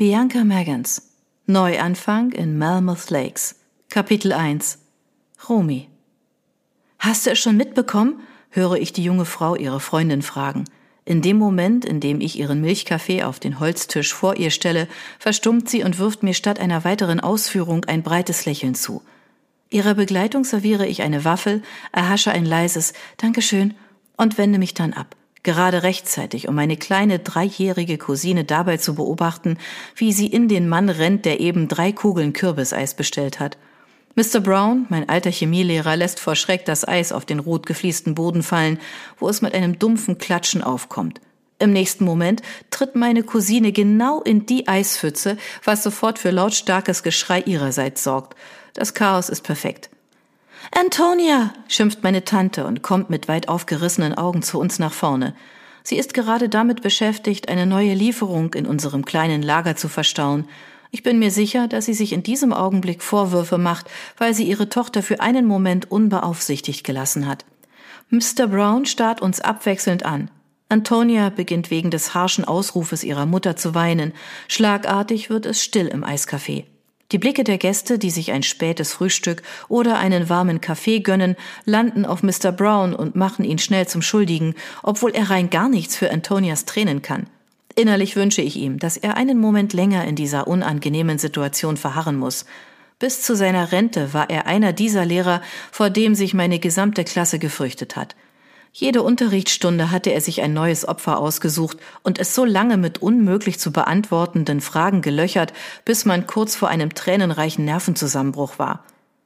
Bianca Maggans Neuanfang in Malmouth Lakes Kapitel 1 Romy Hast du es schon mitbekommen? höre ich die junge Frau ihre Freundin fragen. In dem Moment, in dem ich ihren Milchkaffee auf den Holztisch vor ihr stelle, verstummt sie und wirft mir statt einer weiteren Ausführung ein breites Lächeln zu. Ihrer Begleitung serviere ich eine Waffel, erhasche ein leises Dankeschön und wende mich dann ab gerade rechtzeitig, um meine kleine dreijährige Cousine dabei zu beobachten, wie sie in den Mann rennt, der eben drei Kugeln Kürbiseis bestellt hat. Mr. Brown, mein alter Chemielehrer, lässt vor Schreck das Eis auf den rot gefliesten Boden fallen, wo es mit einem dumpfen Klatschen aufkommt. Im nächsten Moment tritt meine Cousine genau in die Eispfütze, was sofort für lautstarkes Geschrei ihrerseits sorgt. Das Chaos ist perfekt. Antonia, schimpft meine Tante und kommt mit weit aufgerissenen Augen zu uns nach vorne. Sie ist gerade damit beschäftigt, eine neue Lieferung in unserem kleinen Lager zu verstauen. Ich bin mir sicher, dass sie sich in diesem Augenblick Vorwürfe macht, weil sie ihre Tochter für einen Moment unbeaufsichtigt gelassen hat. Mr. Brown starrt uns abwechselnd an. Antonia beginnt wegen des harschen Ausrufes ihrer Mutter zu weinen. Schlagartig wird es still im Eiscafé. Die Blicke der Gäste, die sich ein spätes Frühstück oder einen warmen Kaffee gönnen, landen auf Mr. Brown und machen ihn schnell zum Schuldigen, obwohl er rein gar nichts für Antonias Tränen kann. Innerlich wünsche ich ihm, dass er einen Moment länger in dieser unangenehmen Situation verharren muss. Bis zu seiner Rente war er einer dieser Lehrer, vor dem sich meine gesamte Klasse gefürchtet hat. Jede Unterrichtsstunde hatte er sich ein neues Opfer ausgesucht und es so lange mit unmöglich zu beantwortenden Fragen gelöchert, bis man kurz vor einem tränenreichen Nervenzusammenbruch war.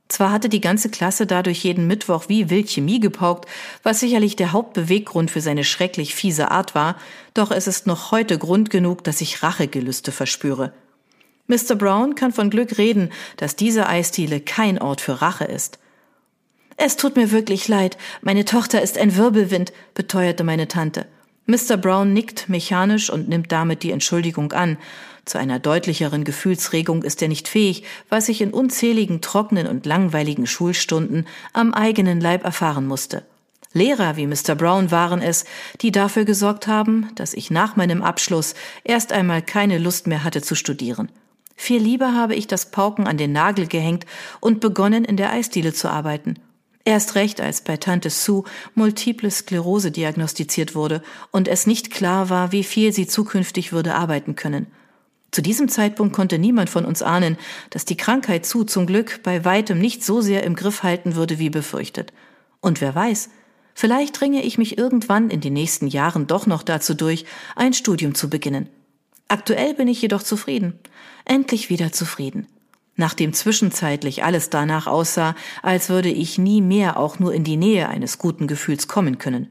Zwar hatte die ganze Klasse dadurch jeden Mittwoch wie wild Chemie gepaukt, was sicherlich der Hauptbeweggrund für seine schrecklich fiese Art war, doch es ist noch heute Grund genug, dass ich Rachegelüste verspüre. Mr. Brown kann von Glück reden, dass diese Eisdiele kein Ort für Rache ist. Es tut mir wirklich leid, meine Tochter ist ein Wirbelwind, beteuerte meine Tante. Mr. Brown nickt mechanisch und nimmt damit die Entschuldigung an. Zu einer deutlicheren Gefühlsregung ist er nicht fähig, was ich in unzähligen trockenen und langweiligen Schulstunden am eigenen Leib erfahren musste. Lehrer wie Mr. Brown waren es, die dafür gesorgt haben, dass ich nach meinem Abschluss erst einmal keine Lust mehr hatte zu studieren. Viel lieber habe ich das Pauken an den Nagel gehängt und begonnen, in der Eisdiele zu arbeiten. Erst recht, als bei Tante Sue multiple Sklerose diagnostiziert wurde und es nicht klar war, wie viel sie zukünftig würde arbeiten können. Zu diesem Zeitpunkt konnte niemand von uns ahnen, dass die Krankheit Sue zum Glück bei weitem nicht so sehr im Griff halten würde wie befürchtet. Und wer weiß, vielleicht ringe ich mich irgendwann in den nächsten Jahren doch noch dazu durch, ein Studium zu beginnen. Aktuell bin ich jedoch zufrieden. Endlich wieder zufrieden nachdem zwischenzeitlich alles danach aussah, als würde ich nie mehr auch nur in die Nähe eines guten Gefühls kommen können.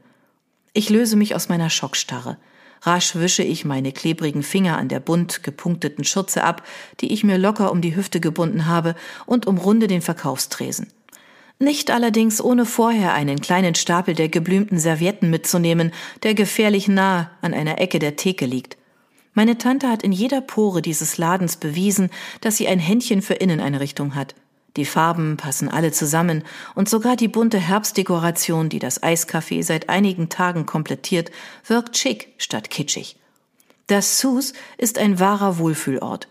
Ich löse mich aus meiner Schockstarre. Rasch wische ich meine klebrigen Finger an der bunt gepunkteten Schürze ab, die ich mir locker um die Hüfte gebunden habe, und umrunde den Verkaufstresen. Nicht allerdings ohne vorher einen kleinen Stapel der geblümten Servietten mitzunehmen, der gefährlich nah an einer Ecke der Theke liegt. Meine Tante hat in jeder Pore dieses Ladens bewiesen, dass sie ein Händchen für Inneneinrichtung hat. Die Farben passen alle zusammen und sogar die bunte Herbstdekoration, die das Eiscafé seit einigen Tagen komplettiert, wirkt schick statt kitschig. Das Sus ist ein wahrer Wohlfühlort.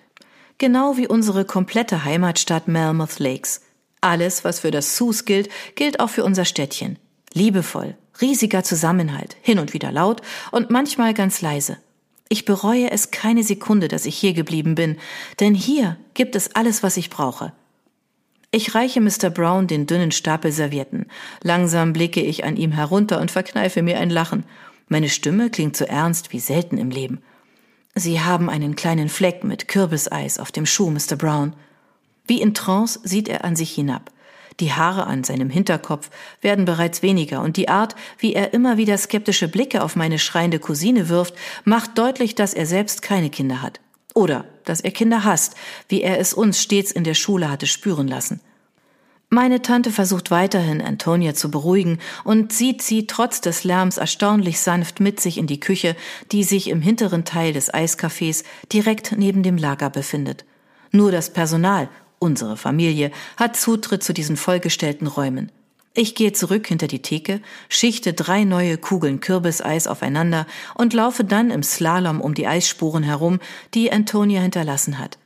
Genau wie unsere komplette Heimatstadt Melmoth Lakes. Alles, was für das Sus gilt, gilt auch für unser Städtchen. Liebevoll, riesiger Zusammenhalt, hin und wieder laut und manchmal ganz leise. Ich bereue es keine Sekunde, dass ich hier geblieben bin, denn hier gibt es alles, was ich brauche. Ich reiche Mr. Brown den dünnen Stapel Servietten. Langsam blicke ich an ihm herunter und verkneife mir ein Lachen. Meine Stimme klingt so ernst wie selten im Leben. Sie haben einen kleinen Fleck mit Kürbiseis auf dem Schuh, Mr. Brown. Wie in Trance sieht er an sich hinab. Die Haare an seinem Hinterkopf werden bereits weniger und die Art, wie er immer wieder skeptische Blicke auf meine schreiende Cousine wirft, macht deutlich, dass er selbst keine Kinder hat. Oder dass er Kinder hasst, wie er es uns stets in der Schule hatte spüren lassen. Meine Tante versucht weiterhin, Antonia zu beruhigen und zieht sie trotz des Lärms erstaunlich sanft mit sich in die Küche, die sich im hinteren Teil des Eiscafés direkt neben dem Lager befindet. Nur das Personal Unsere Familie hat Zutritt zu diesen vollgestellten Räumen. Ich gehe zurück hinter die Theke, schichte drei neue Kugeln Kürbiseis aufeinander und laufe dann im Slalom um die Eisspuren herum, die Antonia hinterlassen hat.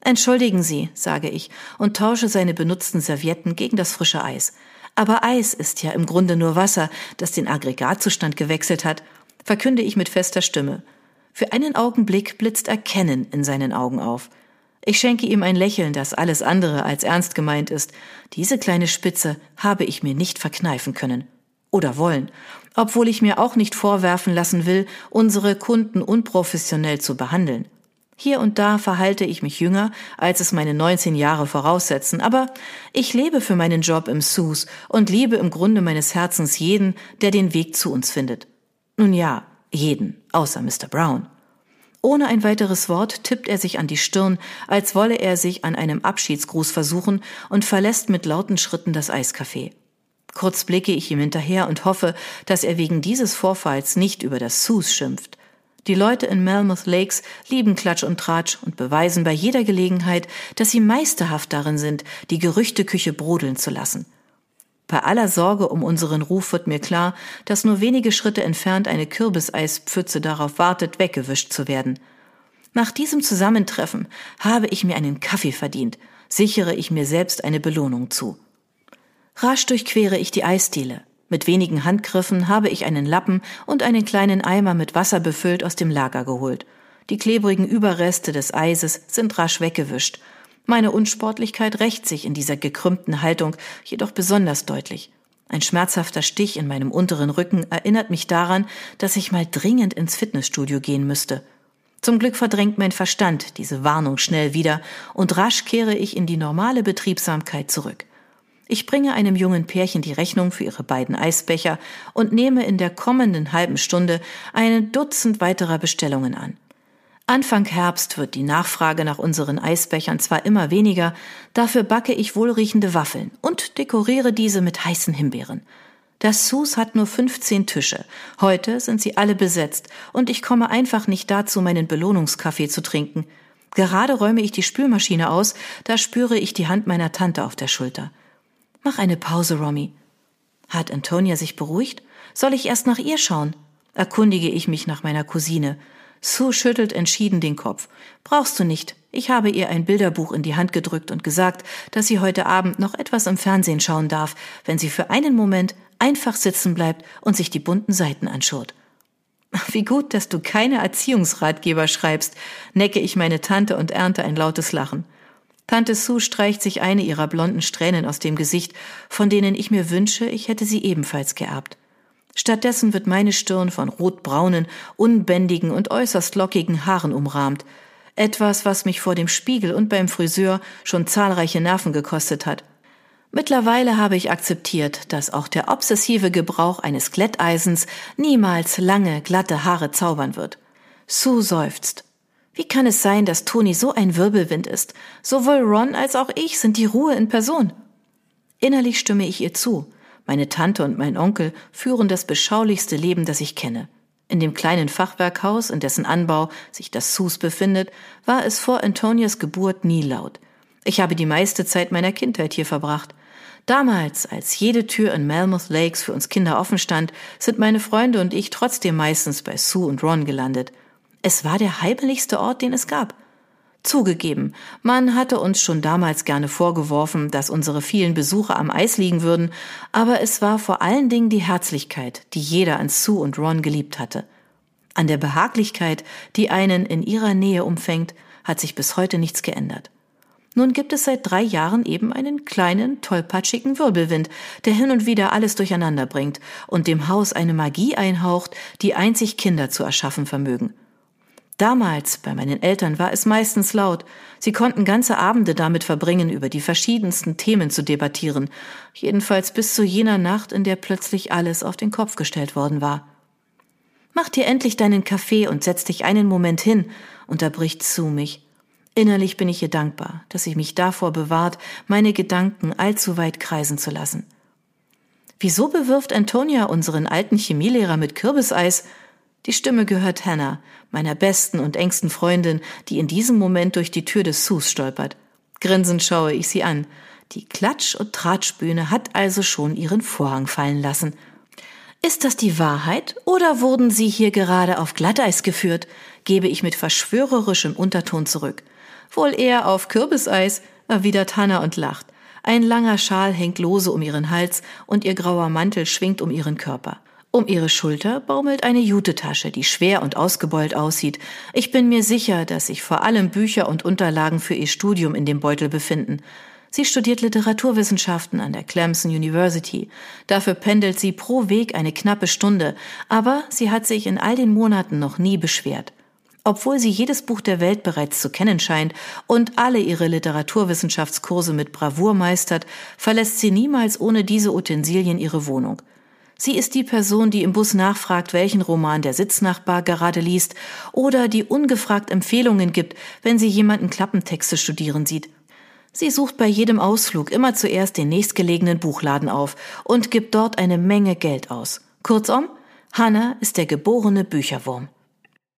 Entschuldigen Sie, sage ich und tausche seine benutzten Servietten gegen das frische Eis. Aber Eis ist ja im Grunde nur Wasser, das den Aggregatzustand gewechselt hat, verkünde ich mit fester Stimme. Für einen Augenblick blitzt Erkennen in seinen Augen auf. Ich schenke ihm ein Lächeln, das alles andere als ernst gemeint ist. Diese kleine Spitze habe ich mir nicht verkneifen können. Oder wollen. Obwohl ich mir auch nicht vorwerfen lassen will, unsere Kunden unprofessionell zu behandeln. Hier und da verhalte ich mich jünger, als es meine 19 Jahre voraussetzen, aber ich lebe für meinen Job im Sus und liebe im Grunde meines Herzens jeden, der den Weg zu uns findet. Nun ja, jeden, außer Mr. Brown. Ohne ein weiteres Wort tippt er sich an die Stirn, als wolle er sich an einem Abschiedsgruß versuchen und verlässt mit lauten Schritten das Eiscafé. Kurz blicke ich ihm hinterher und hoffe, dass er wegen dieses Vorfalls nicht über das Sus schimpft. Die Leute in Melmoth Lakes lieben Klatsch und Tratsch und beweisen bei jeder Gelegenheit, dass sie meisterhaft darin sind, die Gerüchteküche brodeln zu lassen. Bei aller Sorge um unseren Ruf wird mir klar, dass nur wenige Schritte entfernt eine Kürbiseispfütze darauf wartet, weggewischt zu werden. Nach diesem Zusammentreffen habe ich mir einen Kaffee verdient, sichere ich mir selbst eine Belohnung zu. Rasch durchquere ich die Eisdiele. Mit wenigen Handgriffen habe ich einen Lappen und einen kleinen Eimer mit Wasser befüllt aus dem Lager geholt. Die klebrigen Überreste des Eises sind rasch weggewischt meine Unsportlichkeit rächt sich in dieser gekrümmten Haltung jedoch besonders deutlich. Ein schmerzhafter Stich in meinem unteren Rücken erinnert mich daran, dass ich mal dringend ins Fitnessstudio gehen müsste. Zum Glück verdrängt mein Verstand diese Warnung schnell wieder und rasch kehre ich in die normale Betriebsamkeit zurück. Ich bringe einem jungen Pärchen die Rechnung für ihre beiden Eisbecher und nehme in der kommenden halben Stunde ein Dutzend weiterer Bestellungen an. Anfang Herbst wird die Nachfrage nach unseren Eisbechern zwar immer weniger, dafür backe ich wohlriechende Waffeln und dekoriere diese mit heißen Himbeeren. Das Sus hat nur 15 Tische. Heute sind sie alle besetzt und ich komme einfach nicht dazu, meinen Belohnungskaffee zu trinken. Gerade räume ich die Spülmaschine aus, da spüre ich die Hand meiner Tante auf der Schulter. Mach eine Pause, Romy. Hat Antonia sich beruhigt? Soll ich erst nach ihr schauen? Erkundige ich mich nach meiner Cousine. Sue schüttelt entschieden den Kopf. Brauchst du nicht. Ich habe ihr ein Bilderbuch in die Hand gedrückt und gesagt, dass sie heute Abend noch etwas im Fernsehen schauen darf, wenn sie für einen Moment einfach sitzen bleibt und sich die bunten Seiten anschaut. Wie gut, dass du keine Erziehungsratgeber schreibst, necke ich meine Tante und ernte ein lautes Lachen. Tante Sue streicht sich eine ihrer blonden Strähnen aus dem Gesicht, von denen ich mir wünsche, ich hätte sie ebenfalls geerbt. Stattdessen wird meine Stirn von rotbraunen, unbändigen und äußerst lockigen Haaren umrahmt. Etwas, was mich vor dem Spiegel und beim Friseur schon zahlreiche Nerven gekostet hat. Mittlerweile habe ich akzeptiert, dass auch der obsessive Gebrauch eines Glätteisens niemals lange, glatte Haare zaubern wird. Sue seufzt. Wie kann es sein, dass Toni so ein Wirbelwind ist? Sowohl Ron als auch ich sind die Ruhe in Person. Innerlich stimme ich ihr zu. Meine Tante und mein Onkel führen das beschaulichste Leben, das ich kenne. In dem kleinen Fachwerkhaus, in dessen Anbau sich das Sus befindet, war es vor Antonias Geburt nie laut. Ich habe die meiste Zeit meiner Kindheit hier verbracht. Damals, als jede Tür in Melmoth Lakes für uns Kinder offen stand, sind meine Freunde und ich trotzdem meistens bei Sue und Ron gelandet. Es war der heimlichste Ort, den es gab. Zugegeben, man hatte uns schon damals gerne vorgeworfen, dass unsere vielen Besucher am Eis liegen würden, aber es war vor allen Dingen die Herzlichkeit, die jeder an Sue und Ron geliebt hatte. An der Behaglichkeit, die einen in ihrer Nähe umfängt, hat sich bis heute nichts geändert. Nun gibt es seit drei Jahren eben einen kleinen, tollpatschigen Wirbelwind, der hin und wieder alles durcheinander bringt und dem Haus eine Magie einhaucht, die einzig Kinder zu erschaffen vermögen. Damals, bei meinen Eltern, war es meistens laut. Sie konnten ganze Abende damit verbringen, über die verschiedensten Themen zu debattieren, jedenfalls bis zu jener Nacht, in der plötzlich alles auf den Kopf gestellt worden war. Mach dir endlich deinen Kaffee und setz dich einen Moment hin, unterbricht Sue mich. Innerlich bin ich ihr dankbar, dass sie mich davor bewahrt, meine Gedanken allzu weit kreisen zu lassen. Wieso bewirft Antonia unseren alten Chemielehrer mit Kürbiseis? Die Stimme gehört Hannah, meiner besten und engsten Freundin, die in diesem Moment durch die Tür des Sus stolpert. Grinsend schaue ich sie an. Die Klatsch- und Tratschbühne hat also schon ihren Vorhang fallen lassen. Ist das die Wahrheit oder wurden Sie hier gerade auf Glatteis geführt? gebe ich mit verschwörerischem Unterton zurück. Wohl eher auf Kürbiseis, erwidert Hanna und lacht. Ein langer Schal hängt lose um ihren Hals und ihr grauer Mantel schwingt um ihren Körper. Um ihre Schulter baumelt eine Jutetasche, die schwer und ausgebeult aussieht. Ich bin mir sicher, dass sich vor allem Bücher und Unterlagen für ihr Studium in dem Beutel befinden. Sie studiert Literaturwissenschaften an der Clemson University. Dafür pendelt sie pro Weg eine knappe Stunde, aber sie hat sich in all den Monaten noch nie beschwert. Obwohl sie jedes Buch der Welt bereits zu kennen scheint und alle ihre Literaturwissenschaftskurse mit Bravour meistert, verlässt sie niemals ohne diese Utensilien ihre Wohnung. Sie ist die Person, die im Bus nachfragt, welchen Roman der Sitznachbar gerade liest oder die ungefragt Empfehlungen gibt, wenn sie jemanden Klappentexte studieren sieht. Sie sucht bei jedem Ausflug immer zuerst den nächstgelegenen Buchladen auf und gibt dort eine Menge Geld aus. Kurzum, Hannah ist der geborene Bücherwurm.